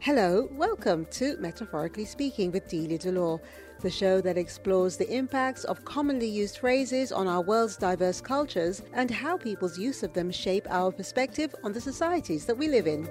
Hello, welcome to Metaphorically Speaking with Delia Delore, the show that explores the impacts of commonly used phrases on our world's diverse cultures and how people's use of them shape our perspective on the societies that we live in.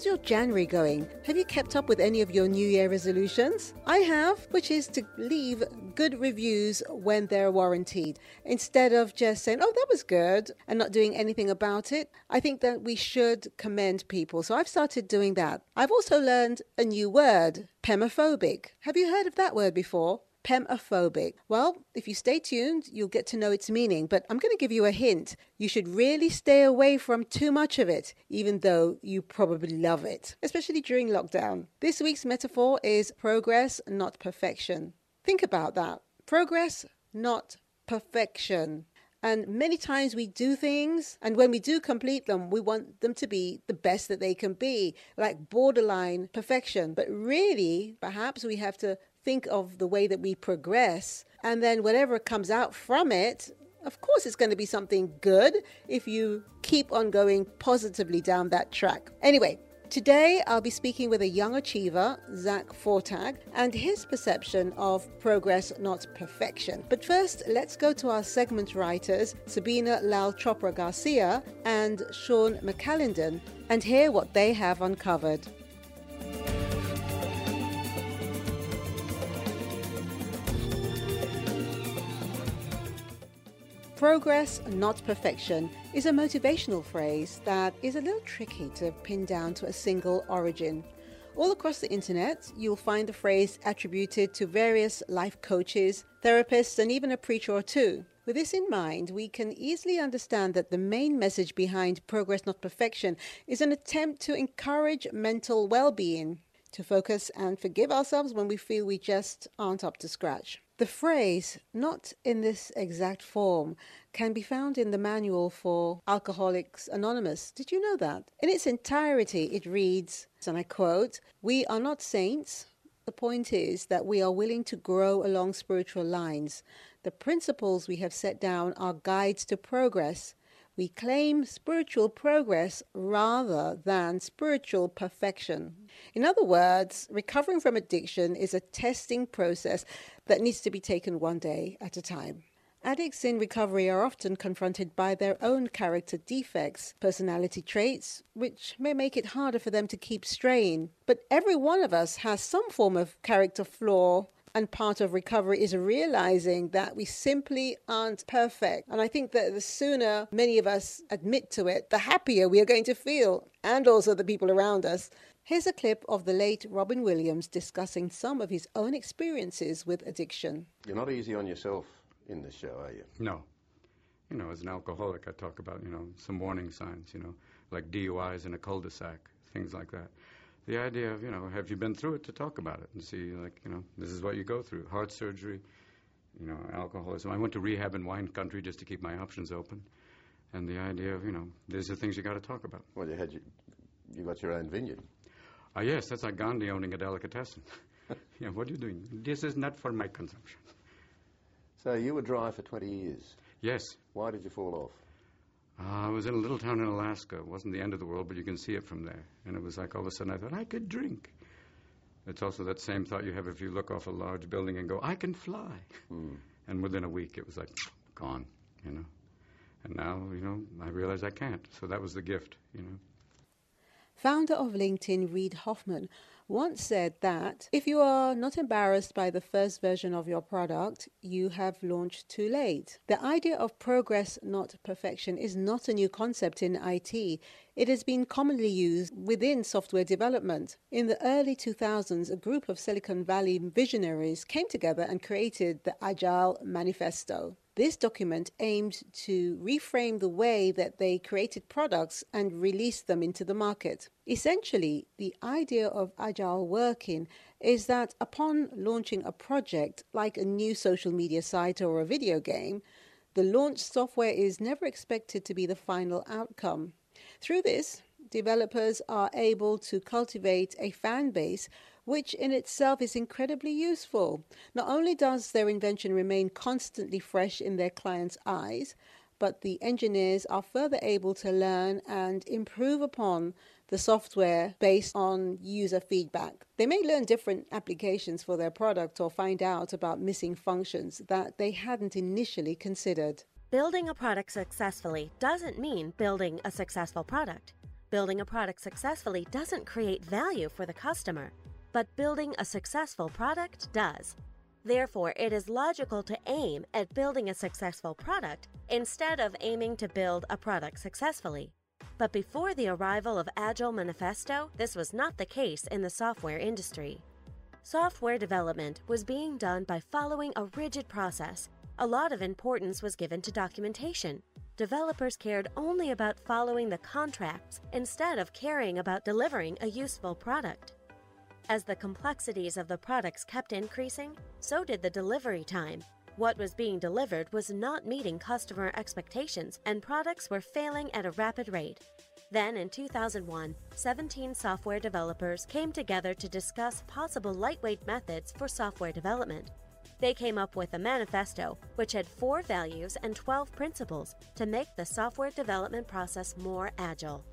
How's your January going? Have you kept up with any of your New Year resolutions? I have, which is to leave good reviews when they're warranted instead of just saying, oh, that was good and not doing anything about it. I think that we should commend people. So I've started doing that. I've also learned a new word, pemophobic. Have you heard of that word before? Pemophobic. Well, if you stay tuned, you'll get to know its meaning, but I'm going to give you a hint. You should really stay away from too much of it, even though you probably love it, especially during lockdown. This week's metaphor is progress, not perfection. Think about that. Progress, not perfection. And many times we do things, and when we do complete them, we want them to be the best that they can be, like borderline perfection. But really, perhaps we have to think of the way that we progress, and then whatever comes out from it, of course, it's going to be something good if you keep on going positively down that track. Anyway, Today, I'll be speaking with a young achiever, Zack Fortag, and his perception of progress, not perfection. But first, let's go to our segment writers, Sabina Lal Chopra Garcia and Sean McCallendon, and hear what they have uncovered. Progress, not perfection, is a motivational phrase that is a little tricky to pin down to a single origin. All across the internet, you'll find the phrase attributed to various life coaches, therapists, and even a preacher or two. With this in mind, we can easily understand that the main message behind Progress Not Perfection is an attempt to encourage mental well being, to focus and forgive ourselves when we feel we just aren't up to scratch. The phrase, not in this exact form, can be found in the manual for Alcoholics Anonymous. Did you know that? In its entirety, it reads, and I quote, We are not saints. The point is that we are willing to grow along spiritual lines. The principles we have set down are guides to progress. We claim spiritual progress rather than spiritual perfection. In other words, recovering from addiction is a testing process that needs to be taken one day at a time. Addicts in recovery are often confronted by their own character defects, personality traits, which may make it harder for them to keep straying. But every one of us has some form of character flaw and part of recovery is realizing that we simply aren't perfect. And I think that the sooner many of us admit to it, the happier we are going to feel, and also the people around us. Here's a clip of the late Robin Williams discussing some of his own experiences with addiction. You're not easy on yourself in this show, are you? No. You know, as an alcoholic, I talk about, you know, some warning signs, you know, like DUIs in a cul-de-sac, things like that the idea of, you know, have you been through it to talk about it and see, like, you know, this is what you go through heart surgery, you know, alcoholism. I went to rehab in wine country just to keep my options open. And the idea of, you know, these are things you got to talk about. Well, you had you, you got your own vineyard. Ah, uh, yes, that's like Gandhi owning a delicatessen. yeah, what are you doing? This is not for my consumption. So you were dry for 20 years? Yes. Why did you fall off? Uh, I was in a little town in Alaska. It wasn't the end of the world, but you can see it from there. And it was like all of a sudden I thought, I could drink. It's also that same thought you have if you look off a large building and go, I can fly. Mm. And within a week, it was like, gone, you know. And now, you know, I realize I can't. So that was the gift, you know. Founder of LinkedIn, Reid Hoffman, once said that if you are not embarrassed by the first version of your product, you have launched too late. The idea of progress, not perfection, is not a new concept in IT. It has been commonly used within software development. In the early 2000s, a group of Silicon Valley visionaries came together and created the Agile Manifesto. This document aimed to reframe the way that they created products and released them into the market. Essentially, the idea of agile working is that upon launching a project like a new social media site or a video game, the launch software is never expected to be the final outcome. Through this, developers are able to cultivate a fan base which in itself is incredibly useful. Not only does their invention remain constantly fresh in their clients' eyes, but the engineers are further able to learn and improve upon the software based on user feedback. They may learn different applications for their product or find out about missing functions that they hadn't initially considered. Building a product successfully doesn't mean building a successful product. Building a product successfully doesn't create value for the customer, but building a successful product does. Therefore, it is logical to aim at building a successful product instead of aiming to build a product successfully. But before the arrival of Agile Manifesto, this was not the case in the software industry. Software development was being done by following a rigid process. A lot of importance was given to documentation. Developers cared only about following the contracts instead of caring about delivering a useful product. As the complexities of the products kept increasing, so did the delivery time. What was being delivered was not meeting customer expectations, and products were failing at a rapid rate. Then, in 2001, 17 software developers came together to discuss possible lightweight methods for software development. They came up with a manifesto which had four values and 12 principles to make the software development process more agile.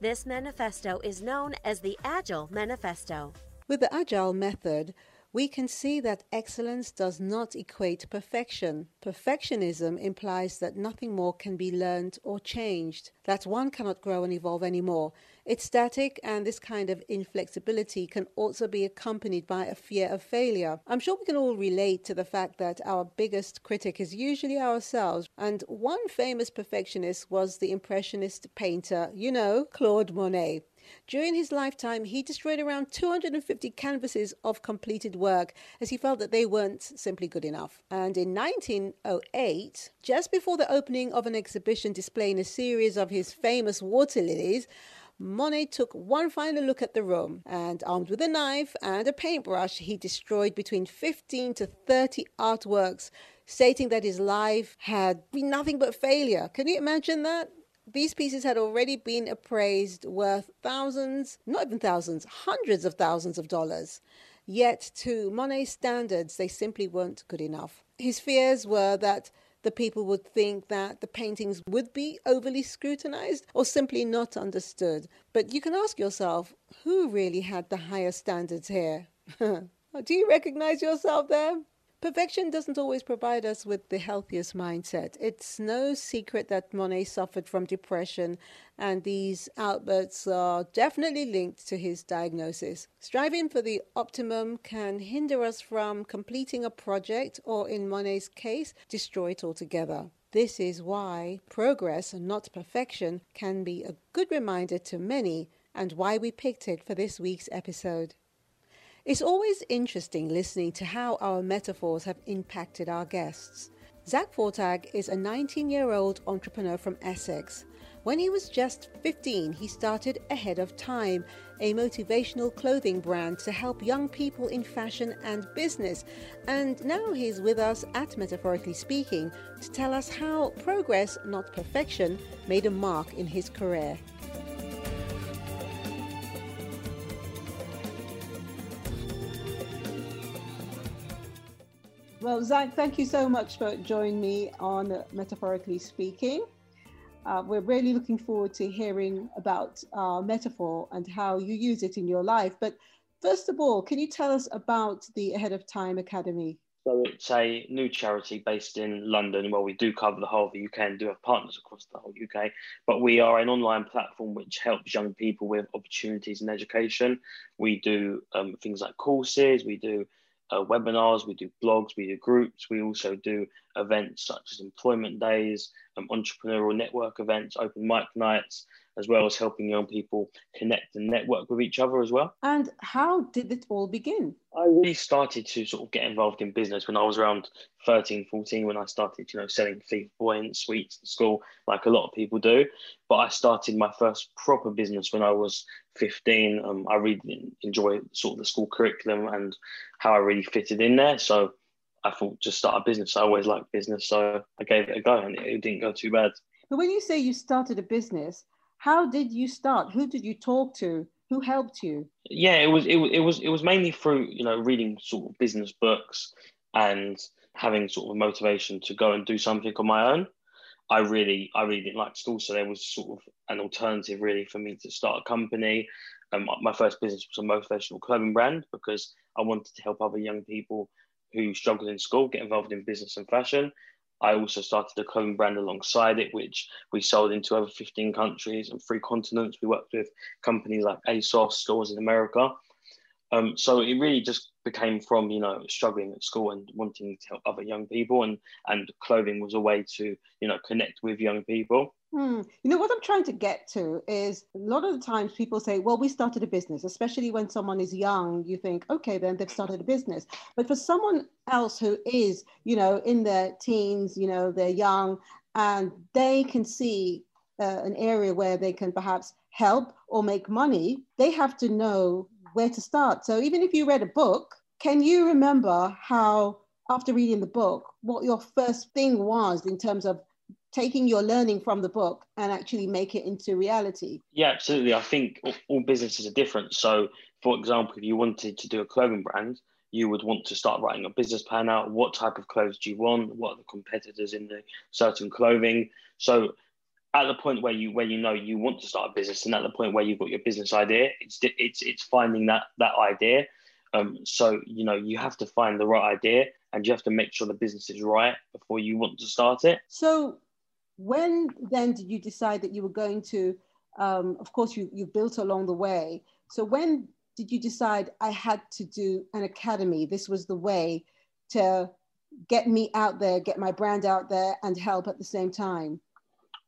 This manifesto is known as the Agile Manifesto. With the Agile method, we can see that excellence does not equate perfection. Perfectionism implies that nothing more can be learned or changed, that one cannot grow and evolve anymore. It's static, and this kind of inflexibility can also be accompanied by a fear of failure. I'm sure we can all relate to the fact that our biggest critic is usually ourselves, and one famous perfectionist was the Impressionist painter, you know, Claude Monet. During his lifetime, he destroyed around 250 canvases of completed work as he felt that they weren't simply good enough. And in 1908, just before the opening of an exhibition displaying a series of his famous water lilies, Monet took one final look at the room and, armed with a knife and a paintbrush, he destroyed between 15 to 30 artworks, stating that his life had been nothing but failure. Can you imagine that? These pieces had already been appraised worth thousands, not even thousands, hundreds of thousands of dollars. Yet, to Monet's standards, they simply weren't good enough. His fears were that the people would think that the paintings would be overly scrutinized or simply not understood. But you can ask yourself who really had the higher standards here? Do you recognize yourself there? Perfection doesn't always provide us with the healthiest mindset. It's no secret that Monet suffered from depression, and these outbursts are definitely linked to his diagnosis. Striving for the optimum can hinder us from completing a project, or in Monet's case, destroy it altogether. This is why progress, not perfection, can be a good reminder to many, and why we picked it for this week's episode. It's always interesting listening to how our metaphors have impacted our guests. Zack Fortag is a 19 year old entrepreneur from Essex. When he was just 15, he started Ahead of Time, a motivational clothing brand to help young people in fashion and business. And now he's with us at Metaphorically Speaking to tell us how progress, not perfection, made a mark in his career. Well, Zack, thank you so much for joining me on Metaphorically Speaking. Uh, we're really looking forward to hearing about uh, metaphor and how you use it in your life. But first of all, can you tell us about the Ahead of Time Academy? So it's a new charity based in London. Well, we do cover the whole of the UK and do have partners across the whole UK. But we are an online platform which helps young people with opportunities in education. We do um, things like courses. We do uh, webinars, we do blogs, we do groups, we also do events such as employment days, um, entrepreneurial network events, open mic nights, as well as helping young people connect and network with each other as well. And how did it all begin? I really started to sort of get involved in business when I was around 13, 14, when I started, you know, selling FIFA and sweets at school, like a lot of people do. But I started my first proper business when I was 15. Um, I really enjoy sort of the school curriculum and how I really fitted in there. So I thought just start a business. I always liked business, so I gave it a go, and it didn't go too bad. But when you say you started a business, how did you start? Who did you talk to Who helped you? Yeah, it was it, it was it was mainly through you know reading sort of business books and having sort of motivation to go and do something on my own. I really I really didn't like school, so there was sort of an alternative really for me to start a company. Um, my first business was a motivational clothing brand because I wanted to help other young people who struggled in school get involved in business and fashion. I also started a clothing brand alongside it, which we sold into over 15 countries and three continents. We worked with companies like ASOS, stores in America. Um, so it really just became from you know struggling at school and wanting to help other young people, and and clothing was a way to you know connect with young people. Hmm. You know what I'm trying to get to is a lot of the times people say, "Well, we started a business." Especially when someone is young, you think, "Okay, then they've started a business." But for someone else who is, you know, in their teens, you know, they're young, and they can see uh, an area where they can perhaps help or make money, they have to know where to start. So even if you read a book, can you remember how, after reading the book, what your first thing was in terms of taking your learning from the book and actually make it into reality? Yeah, absolutely. I think all businesses are different. So, for example, if you wanted to do a clothing brand, you would want to start writing a business plan out. What type of clothes do you want? What are the competitors in the certain clothing? So, at the point where you where you know you want to start a business, and at the point where you've got your business idea, it's it's it's finding that that idea. Um, so you know you have to find the right idea, and you have to make sure the business is right before you want to start it. So when then did you decide that you were going to um, of course you, you built along the way so when did you decide i had to do an academy this was the way to get me out there get my brand out there and help at the same time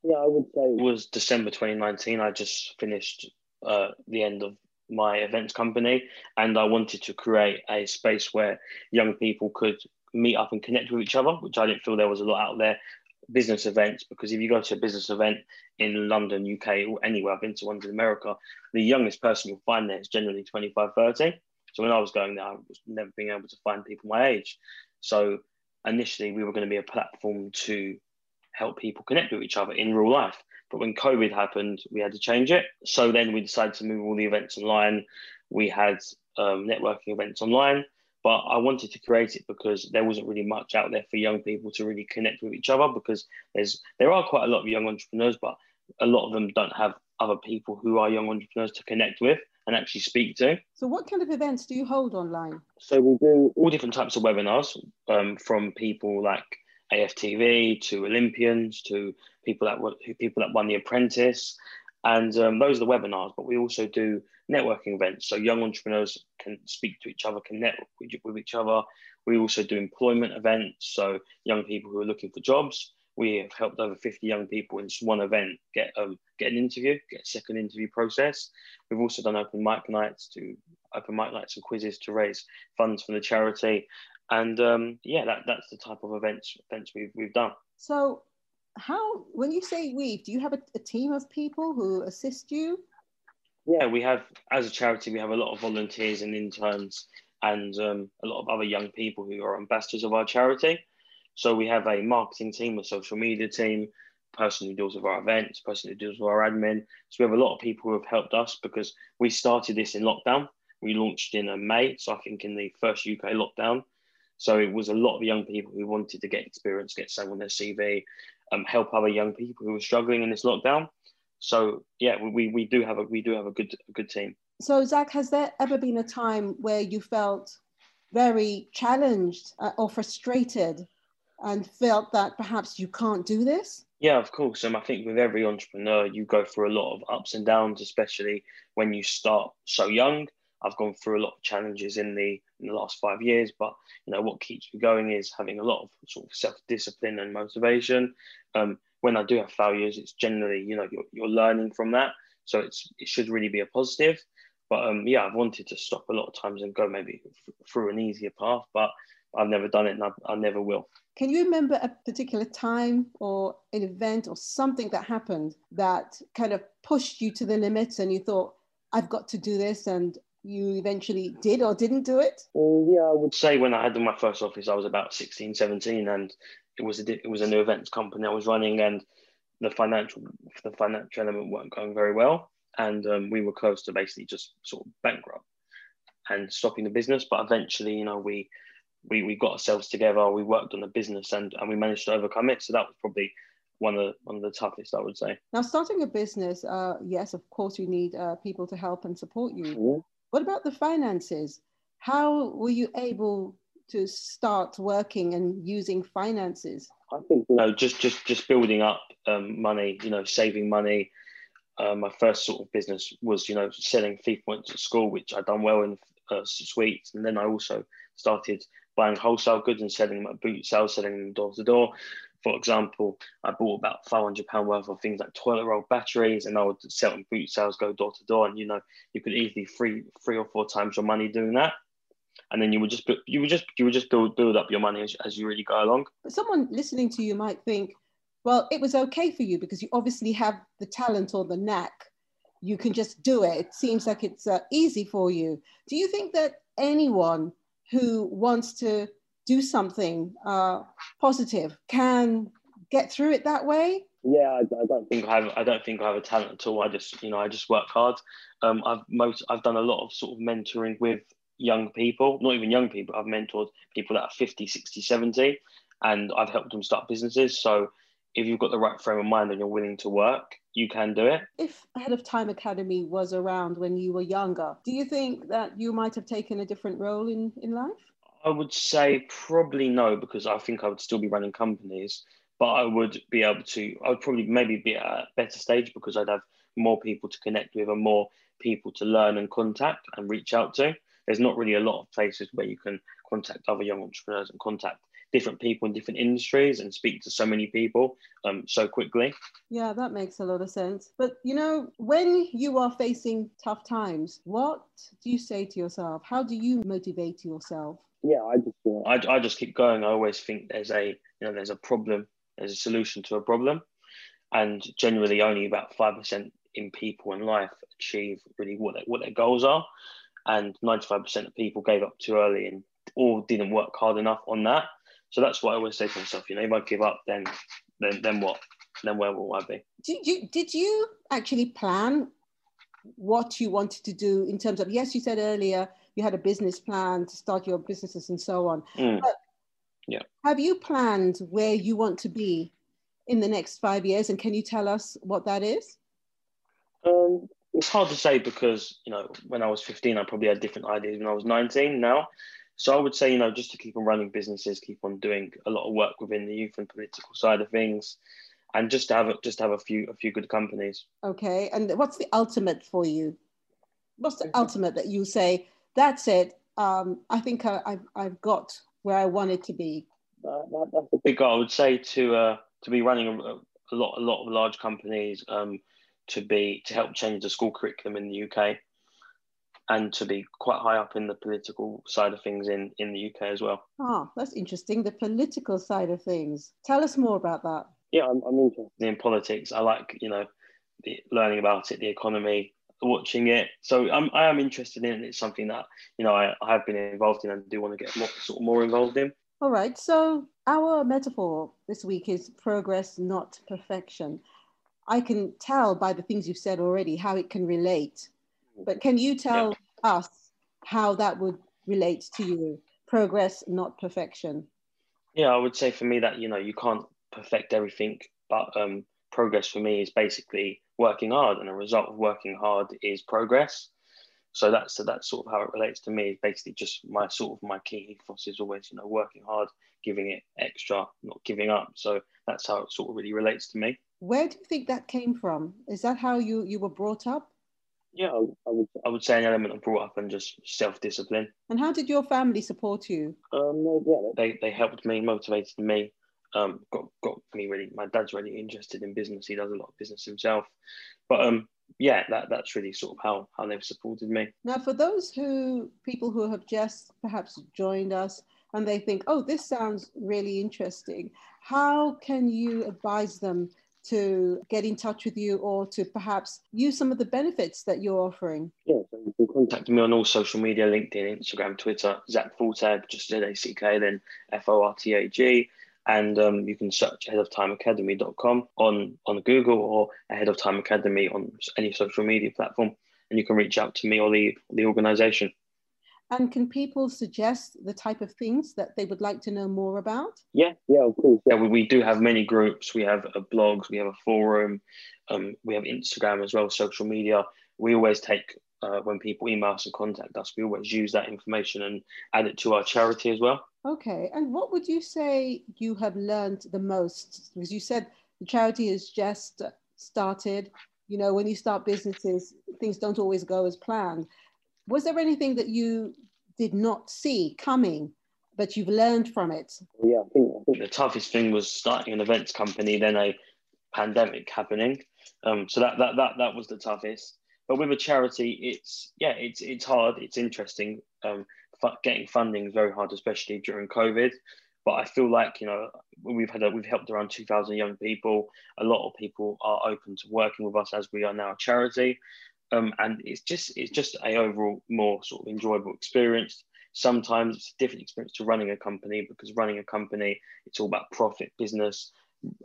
yeah i would say it was december 2019 i just finished uh, the end of my events company and i wanted to create a space where young people could meet up and connect with each other which i didn't feel there was a lot out there business events because if you go to a business event in London, UK, or anywhere, I've been to ones in America, the youngest person you'll find there is generally 25, 30. So when I was going there, I was never being able to find people my age. So initially, we were going to be a platform to help people connect with each other in real life. But when COVID happened, we had to change it. So then we decided to move all the events online. We had um, networking events online. But I wanted to create it because there wasn't really much out there for young people to really connect with each other because there's there are quite a lot of young entrepreneurs, but a lot of them don't have other people who are young entrepreneurs to connect with and actually speak to. So, what kind of events do you hold online? So, we do all different types of webinars um, from people like AFTV to Olympians to people that were people that won The Apprentice, and um, those are the webinars. But we also do networking events. So young entrepreneurs can speak to each other, can network with each other. We also do employment events. So young people who are looking for jobs. We have helped over 50 young people in one event get um, get an interview, get a second interview process. We've also done open mic nights to open mic nights and quizzes to raise funds for the charity. And um, yeah, that, that's the type of events events we've, we've done. So how when you say we do you have a, a, team of people who assist you yeah, we have as a charity, we have a lot of volunteers and interns, and um, a lot of other young people who are ambassadors of our charity. So we have a marketing team, a social media team, person who deals with our events, person who deals with our admin. So we have a lot of people who have helped us because we started this in lockdown. We launched in uh, May, so I think in the first UK lockdown. So it was a lot of young people who wanted to get experience, get some on their CV, um, help other young people who were struggling in this lockdown. So yeah, we, we do have a we do have a good a good team. So Zack, has there ever been a time where you felt very challenged uh, or frustrated and felt that perhaps you can't do this? Yeah, of course. Um, I think with every entrepreneur, you go through a lot of ups and downs, especially when you start so young. I've gone through a lot of challenges in the in the last five years, but you know what keeps me going is having a lot of sort of self discipline and motivation. Um, when I do have failures, it's generally you know you're, you're learning from that, so it's it should really be a positive. But um, yeah, I've wanted to stop a lot of times and go maybe f- through an easier path, but I've never done it and I, I never will. Can you remember a particular time or an event or something that happened that kind of pushed you to the limits and you thought, I've got to do this and you eventually did or didn't do it? Yeah, I would say when I had my first office, I was about 16, 17, and it was a it was a new events company I was running, and the financial the financial element weren't going very well. and um, we were close to basically just sort of bankrupt and stopping the business. But eventually, you know, we we we got ourselves together. We worked on the business and and we managed to overcome it. So that was probably one of the, one of the toughest, I would say. Now, starting a business, uh, yes, of course, you need uh, people to help and support you. What about the finances? How were you able to start working and using finances? I think you know, just just just building up um, money, you know, saving money. Uh, my first sort of business was, you know, selling FIFA points at school, which I'd done well in uh, sweets, and then I also started buying wholesale goods and selling them at boot sales, selling them door to door. For example, I bought about five hundred pound worth of things like toilet roll batteries, and I would sell them boot sales, go door to door, and you know, you could easily three three or four times your money doing that and then you would just you would just you would just build build up your money as, as you really go along. But someone listening to you might think, well, it was okay for you because you obviously have the talent or the knack. You can just do it. It seems like it's uh, easy for you. Do you think that anyone who wants to do something uh, positive can get through it that way? Yeah, I, I, don't think I have. I don't think I have a talent at all. I just, you know, I just work hard. Um, I've most, I've done a lot of sort of mentoring with young people, not even young people. I've mentored people that are 50, 60, 70, and I've helped them start businesses. So if you've got the right frame of mind and you're willing to work, you can do it. If Ahead of Time Academy was around when you were younger, do you think that you might have taken a different role in, in life? I would say probably no, because I think I would still be running companies, but I would be able to, I would probably maybe be at a better stage because I'd have more people to connect with and more people to learn and contact and reach out to there's not really a lot of places where you can contact other young entrepreneurs and contact different people in different industries and speak to so many people um, so quickly. Yeah, that makes a lot of sense. But you know, when you are facing tough times, what do you say to yourself? How do you motivate yourself? Yeah, I just you know, I, I just keep going. I always think there's a you know there's a problem, there's a solution to a problem, and generally only about five percent in people in life achieve really what their, what their goals are and 95% of people gave up too early and or didn't work hard enough on that. So that's what I always say to myself. You know, if I give up, then then then what? Then where will I be? Did you did you actually plan what you wanted to do in terms of? Yes, you said earlier you had a business plan to start your businesses and so on. Mm. Yeah. Have you planned where you want to be in the next five years, and can you tell us what that is? Um, it's hard to say because you know when I was 15, I probably had different ideas when I was 19. Now, so I would say you know just to keep on running businesses, keep on doing a lot of work within the youth and political side of things, and just to have a, just to have a few a few good companies. Okay, and what's the ultimate for you? What's the ultimate that you say? That's it. Um, I think I, have I've got where I wanted to be. Uh, that, that's a big goal. I would say to uh, to be running a, a lot a lot of large companies. Um, to be to help change the school curriculum in the UK and to be quite high up in the political side of things in, in the UK as well. Ah, that's interesting. The political side of things. Tell us more about that. Yeah, I'm, I'm interested in politics. I like, you know, the, learning about it, the economy, watching it. So I'm, I am interested in it. It's something that, you know, I, I have been involved in and do want to get more, sort of more involved in. All right. So our metaphor this week is progress, not perfection. I can tell by the things you've said already how it can relate. But can you tell yeah. us how that would relate to you? Progress, not perfection. Yeah, I would say for me that you know you can't perfect everything, but um, progress for me is basically working hard, and a result of working hard is progress. So that's so that's sort of how it relates to me. It's basically, just my sort of my key ethos is always you know working hard, giving it extra, not giving up. So that's how it sort of really relates to me. Where do you think that came from? Is that how you, you were brought up? Yeah, I, would I would say an element of brought up and just self discipline. And how did your family support you? Um, yeah, they, they helped me, motivated me, um, got got me really. My dad's really interested in business. He does a lot of business himself, but um, yeah, that that's really sort of how how they've supported me. Now, for those who people who have just perhaps joined us and they think, oh, this sounds really interesting, how can you advise them to get in touch with you or to perhaps use some of the benefits that you're offering? Yeah, so you can contact me on all social media LinkedIn, Instagram, Twitter, Zack Fortag, just Z A C K, then F O R T A G. and um, you can search aheadoftimeacademy.com on on Google or Ahead of Time Academy on any social media platform, and you can reach out to me or the the organisation. And can people suggest the type of things that they would like to know more about? Yeah, yeah, of course. Yeah, we, we do have many groups. We have a blogs, we have a forum, um, we have Instagram as well, social media. We always take uh, when people email us and contact us, we always use that information and add it to our charity as well. Okay, and what would you say you have learned the most? Because you said the charity has just started. You know, when you start businesses, things don't always go as planned. Was there anything that you did not see coming, but you've learned from it? Yeah, I think, I think the toughest thing was starting an events company, then a pandemic happening. Um, so that, that that that was the toughest. But with a charity, it's yeah, it's it's hard. It's interesting. Um, getting funding is very hard, especially during COVID. But I feel like you know we've had a, we've helped around two thousand young people. A lot of people are open to working with us as we are now a charity, um, and it's just it's just a overall more sort of enjoyable experience. Sometimes it's a different experience to running a company because running a company it's all about profit, business.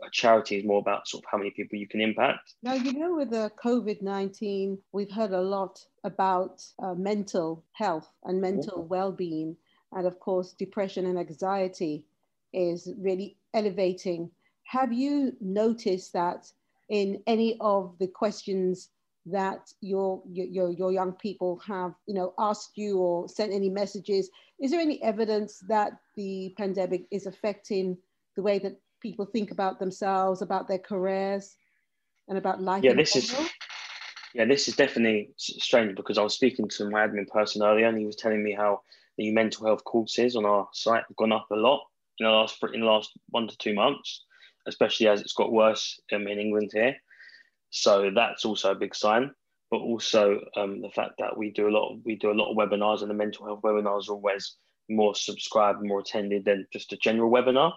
A charity is more about sort of how many people you can impact. Now you know with the COVID nineteen, we've heard a lot about uh, mental health and mental mm-hmm. well being, and of course depression and anxiety is really elevating. Have you noticed that in any of the questions that your, your, your young people have, you know, asked you or sent any messages? Is there any evidence that the pandemic is affecting the way that people think about themselves, about their careers, and about life? Yeah, this is. Yeah, this is definitely strange because I was speaking to my admin person earlier, and he was telling me how the mental health courses on our site have gone up a lot in the last in the last one to two months, especially as it's got worse um, in England here. So that's also a big sign. But also um, the fact that we do a lot of we do a lot of webinars and the mental health webinars are always more subscribed, more attended than just a general webinar.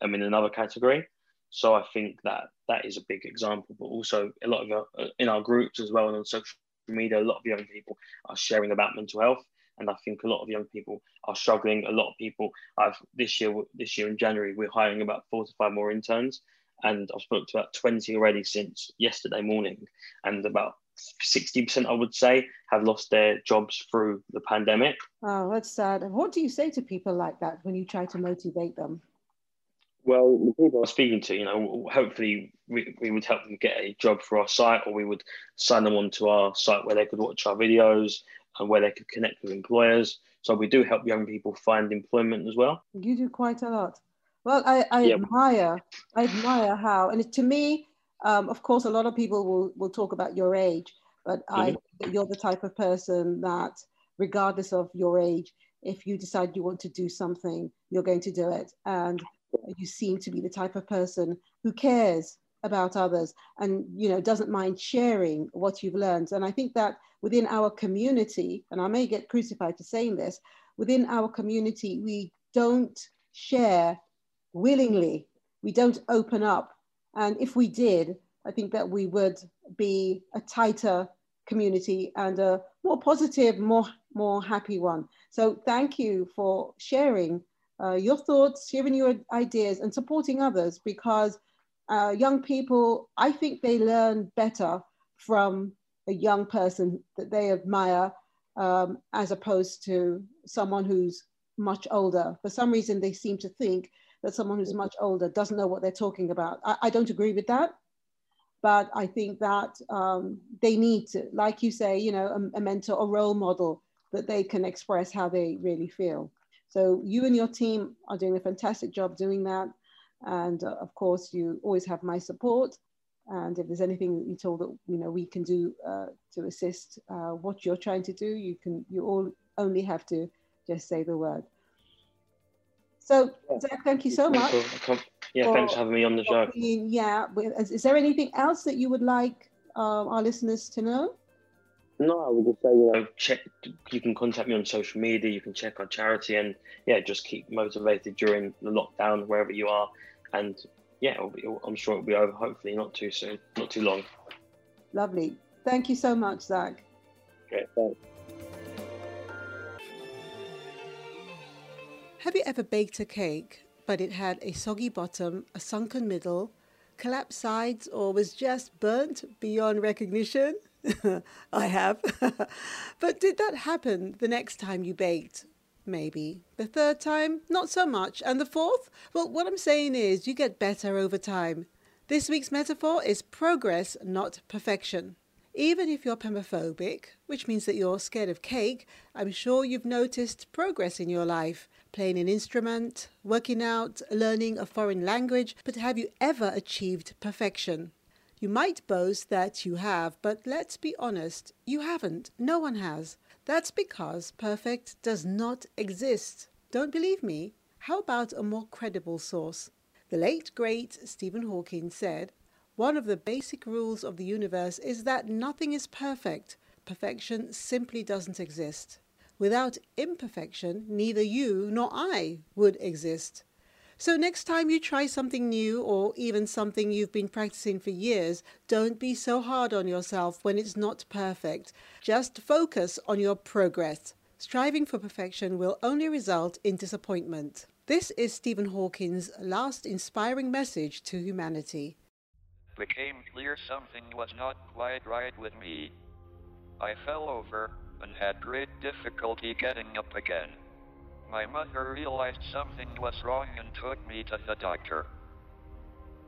I mean, another category. So I think that that is a big example. But also a lot of our, uh, in our groups as well and on social media, a lot of young people are sharing about mental health. And I think a lot of young people are struggling. A lot of people, I've this year, this year in January, we're hiring about four to five more interns and I've spoke to about 20 already since yesterday morning, and about 60%, I would say, have lost their jobs through the pandemic. Oh, that's sad. What do you say to people like that when you try to motivate them? Well, the people I'm speaking to, you know, hopefully we, we would help them get a job for our site or we would sign them onto our site where they could watch our videos and where they could connect with employers. So we do help young people find employment as well. You do quite a lot. Well, I, I admire, I admire how, and to me, um, of course, a lot of people will, will talk about your age, but mm-hmm. I, you're the type of person that, regardless of your age, if you decide you want to do something, you're going to do it. And you seem to be the type of person who cares about others and you know doesn't mind sharing what you've learned and i think that within our community and i may get crucified for saying this within our community we don't share willingly. We don't open up. And if we did, I think that we would be a tighter community and a more positive, more, more happy one. So thank you for sharing uh, your thoughts, sharing your ideas and supporting others because uh, young people, I think they learn better from a young person that they admire um, as opposed to someone who's much older. For some reason, they seem to think that someone who's much older doesn't know what they're talking about. I, I don't agree with that, but I think that um, they need to, like you say, you know, a, a mentor, a role model that they can express how they really feel. So you and your team are doing a fantastic job doing that. And uh, of course, you always have my support. And if there's anything you told that you know we can do uh, to assist uh, what you're trying to do, you can. You all only have to just say the word. So, Zack, thank you so much. Yeah, for, thanks for having me on the show. Being, yeah, is, is, there anything else that you would like uh, our listeners to know? No, I would just say, you know, check. You can contact me on social media. You can check our charity, and yeah, just keep motivated during the lockdown wherever you are. And yeah, be, I'm sure it'll be over. Hopefully, not too soon, not too long. Lovely. Thank you so much, Zack. Okay, thanks. Have you ever baked a cake but it had a soggy bottom, a sunken middle, collapsed sides, or was just burnt beyond recognition? I have. but did that happen the next time you baked? Maybe. The third time? Not so much. And the fourth? Well, what I'm saying is you get better over time. This week's metaphor is progress, not perfection. Even if you're pemophobic, which means that you're scared of cake, I'm sure you've noticed progress in your life. Playing an instrument, working out, learning a foreign language, but have you ever achieved perfection? You might boast that you have, but let's be honest, you haven't. No one has. That's because perfect does not exist. Don't believe me? How about a more credible source? The late great Stephen Hawking said, One of the basic rules of the universe is that nothing is perfect. Perfection simply doesn't exist. Without imperfection, neither you nor I would exist. So, next time you try something new or even something you've been practicing for years, don't be so hard on yourself when it's not perfect. Just focus on your progress. Striving for perfection will only result in disappointment. This is Stephen Hawking's last inspiring message to humanity. Became clear something was not quite right with me. I fell over and had great difficulty getting up again. My mother realized something was wrong and took me to the doctor.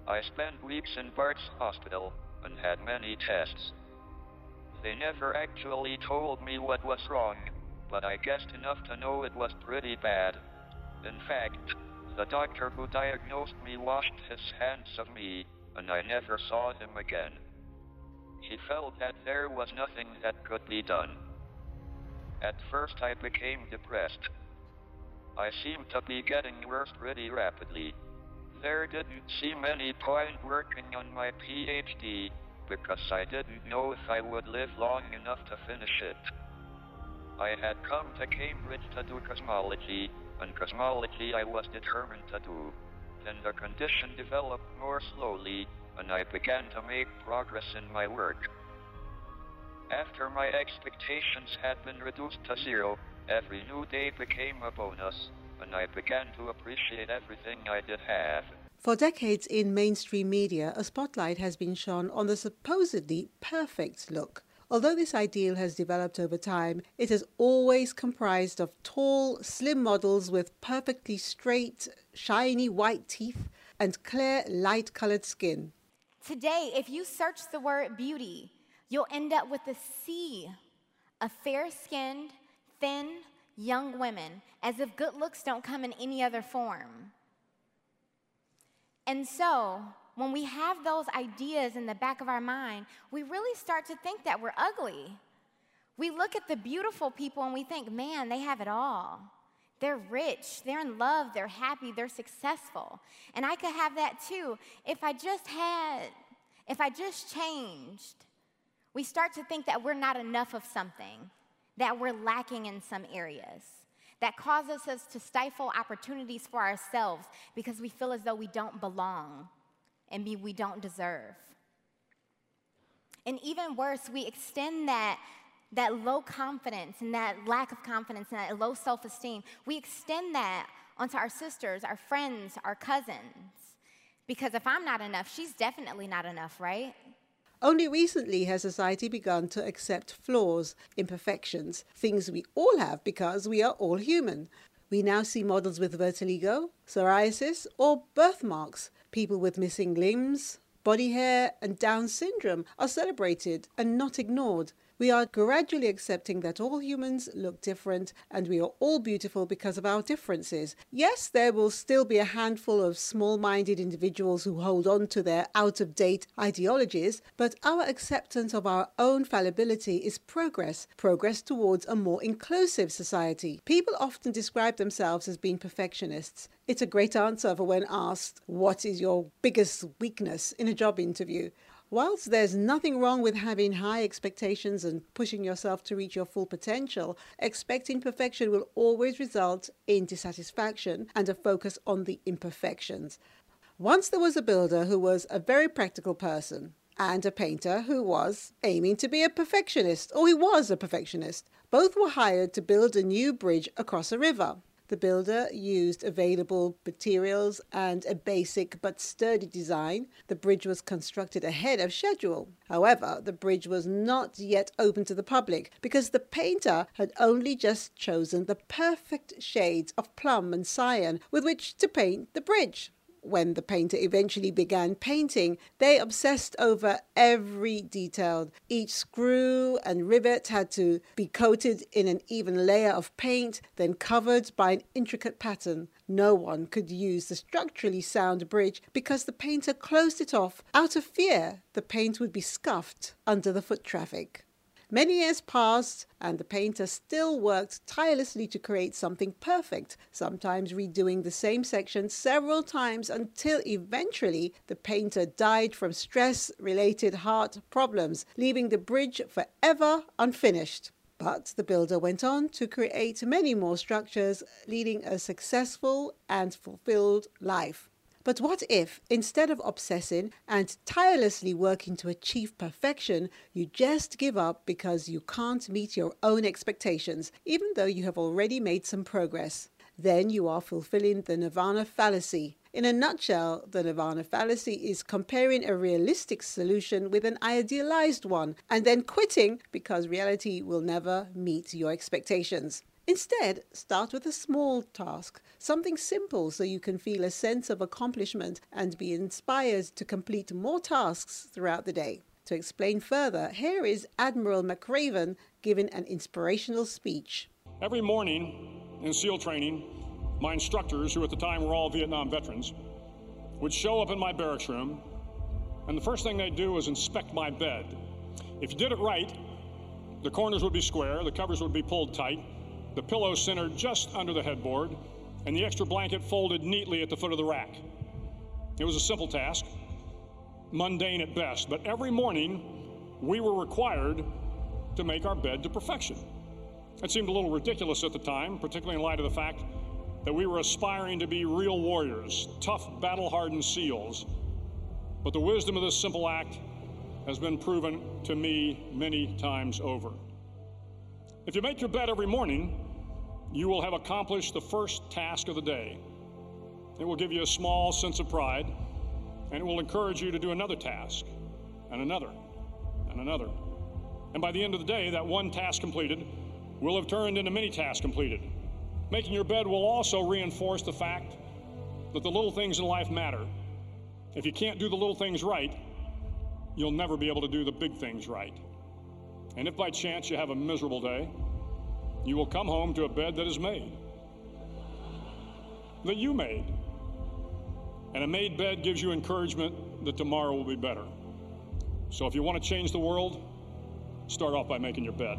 I spent weeks in Bart's hospital and had many tests. They never actually told me what was wrong, but I guessed enough to know it was pretty bad. In fact, the doctor who diagnosed me washed his hands of me, and I never saw him again. He felt that there was nothing that could be done. At first I became depressed. I seemed to be getting worse pretty rapidly. There didn't seem any point working on my PhD, because I didn't know if I would live long enough to finish it. I had come to Cambridge to do cosmology, and cosmology I was determined to do. Then the condition developed more slowly, and I began to make progress in my work. After my expectations had been reduced to zero, every new day became a bonus, and I began to appreciate everything I did have. For decades in mainstream media, a spotlight has been shone on the supposedly perfect look. Although this ideal has developed over time, it has always comprised of tall, slim models with perfectly straight, shiny white teeth and clear, light colored skin. Today, if you search the word beauty, you'll end up with a sea of fair skinned, thin, young women, as if good looks don't come in any other form. And so, when we have those ideas in the back of our mind, we really start to think that we're ugly. We look at the beautiful people and we think, man, they have it all. They're rich, they're in love, they're happy, they're successful. And I could have that too if I just had, if I just changed. We start to think that we're not enough of something, that we're lacking in some areas, that causes us to stifle opportunities for ourselves because we feel as though we don't belong and we don't deserve. And even worse, we extend that, that low confidence and that lack of confidence and that low self esteem, we extend that onto our sisters, our friends, our cousins. Because if I'm not enough, she's definitely not enough, right? Only recently has society begun to accept flaws, imperfections, things we all have because we are all human. We now see models with vitiligo, psoriasis, or birthmarks. People with missing limbs, body hair, and Down syndrome are celebrated and not ignored. We are gradually accepting that all humans look different and we are all beautiful because of our differences. Yes, there will still be a handful of small minded individuals who hold on to their out of date ideologies, but our acceptance of our own fallibility is progress, progress towards a more inclusive society. People often describe themselves as being perfectionists. It's a great answer for when asked, What is your biggest weakness in a job interview? Whilst there's nothing wrong with having high expectations and pushing yourself to reach your full potential, expecting perfection will always result in dissatisfaction and a focus on the imperfections. Once there was a builder who was a very practical person, and a painter who was aiming to be a perfectionist, or he was a perfectionist. Both were hired to build a new bridge across a river. The builder used available materials and a basic but sturdy design. The bridge was constructed ahead of schedule. However, the bridge was not yet open to the public because the painter had only just chosen the perfect shades of plum and cyan with which to paint the bridge when the painter eventually began painting, they obsessed over every detail. Each screw and rivet had to be coated in an even layer of paint, then covered by an intricate pattern. No one could use the structurally sound bridge because the painter closed it off out of fear the paint would be scuffed under the foot traffic. Many years passed, and the painter still worked tirelessly to create something perfect, sometimes redoing the same section several times until eventually the painter died from stress related heart problems, leaving the bridge forever unfinished. But the builder went on to create many more structures, leading a successful and fulfilled life. But what if, instead of obsessing and tirelessly working to achieve perfection, you just give up because you can't meet your own expectations, even though you have already made some progress? Then you are fulfilling the nirvana fallacy. In a nutshell, the nirvana fallacy is comparing a realistic solution with an idealized one and then quitting because reality will never meet your expectations. Instead, start with a small task, something simple so you can feel a sense of accomplishment and be inspired to complete more tasks throughout the day. To explain further, here is Admiral McRaven giving an inspirational speech. Every morning in SEAL training, my instructors, who at the time were all Vietnam veterans, would show up in my barracks room, and the first thing they'd do was inspect my bed. If you did it right, the corners would be square, the covers would be pulled tight, the pillow centered just under the headboard, and the extra blanket folded neatly at the foot of the rack. It was a simple task, mundane at best, but every morning we were required to make our bed to perfection. It seemed a little ridiculous at the time, particularly in light of the fact that we were aspiring to be real warriors, tough, battle hardened SEALs. But the wisdom of this simple act has been proven to me many times over. If you make your bed every morning, you will have accomplished the first task of the day. It will give you a small sense of pride, and it will encourage you to do another task, and another, and another. And by the end of the day, that one task completed will have turned into many tasks completed. Making your bed will also reinforce the fact that the little things in life matter. If you can't do the little things right, you'll never be able to do the big things right. And if by chance you have a miserable day, you will come home to a bed that is made, that you made. And a made bed gives you encouragement that tomorrow will be better. So if you want to change the world, start off by making your bed.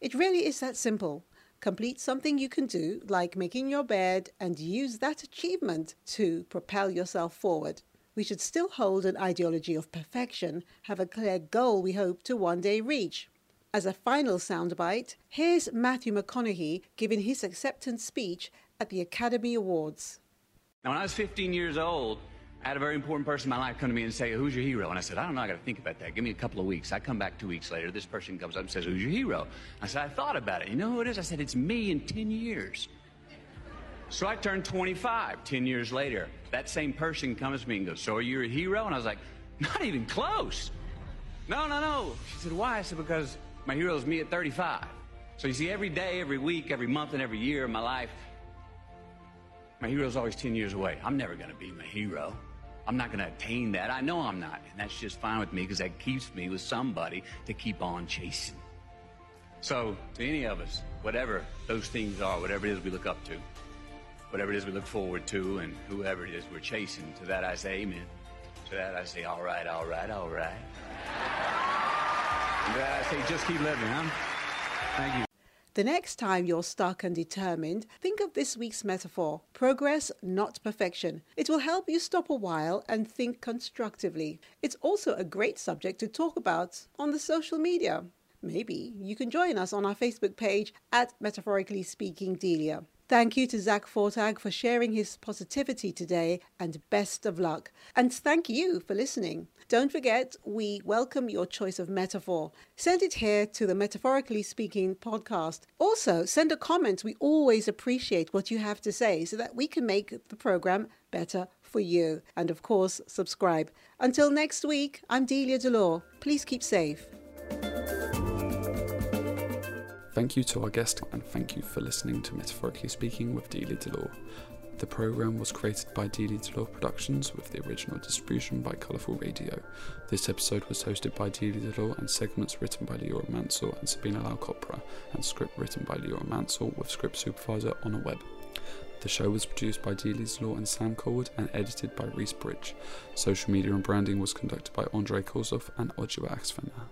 It really is that simple. Complete something you can do, like making your bed, and use that achievement to propel yourself forward. We should still hold an ideology of perfection, have a clear goal we hope to one day reach. As a final soundbite, here's Matthew McConaughey giving his acceptance speech at the Academy Awards. Now, when I was 15 years old, I had a very important person in my life come to me and say, Who's your hero? And I said, I don't know, I got to think about that. Give me a couple of weeks. I come back two weeks later. This person comes up and says, Who's your hero? I said, I thought about it. You know who it is? I said, It's me in 10 years. So I turned 25 10 years later. That same person comes to me and goes, So are you a hero? And I was like, Not even close. No, no, no. She said, Why? I said, Because my hero is me at 35. So you see, every day, every week, every month, and every year of my life, my hero is always 10 years away. I'm never going to be my hero. I'm not going to attain that. I know I'm not. And that's just fine with me because that keeps me with somebody to keep on chasing. So, to any of us, whatever those things are, whatever it is we look up to, whatever it is we look forward to, and whoever it is we're chasing, to that I say amen. To that I say, all right, all right, all right. I say just keep living, huh? Thank you. The next time you're stuck and determined, think of this week's metaphor progress, not perfection. It will help you stop a while and think constructively. It's also a great subject to talk about on the social media. Maybe you can join us on our Facebook page at Metaphorically Speaking Delia. Thank you to Zack Fortag for sharing his positivity today and best of luck. And thank you for listening. Don't forget, we welcome your choice of metaphor. Send it here to the Metaphorically Speaking podcast. Also, send a comment. We always appreciate what you have to say so that we can make the program better for you. And of course, subscribe. Until next week, I'm Delia Delore. Please keep safe. Thank you to our guest and thank you for listening to Metaphorically Speaking with Delia Delore. The program was created by Delia Delore Productions with the original distribution by Colourful Radio. This episode was hosted by Delia Delore and segments written by Leora Mansell and Sabina Laukopra and script written by Leora Mansell with script supervisor Honor Webb. The show was produced by Delia Delore and Sam Colwood and edited by Reese Bridge. Social media and branding was conducted by Andre Kozov and Ojua Axfena.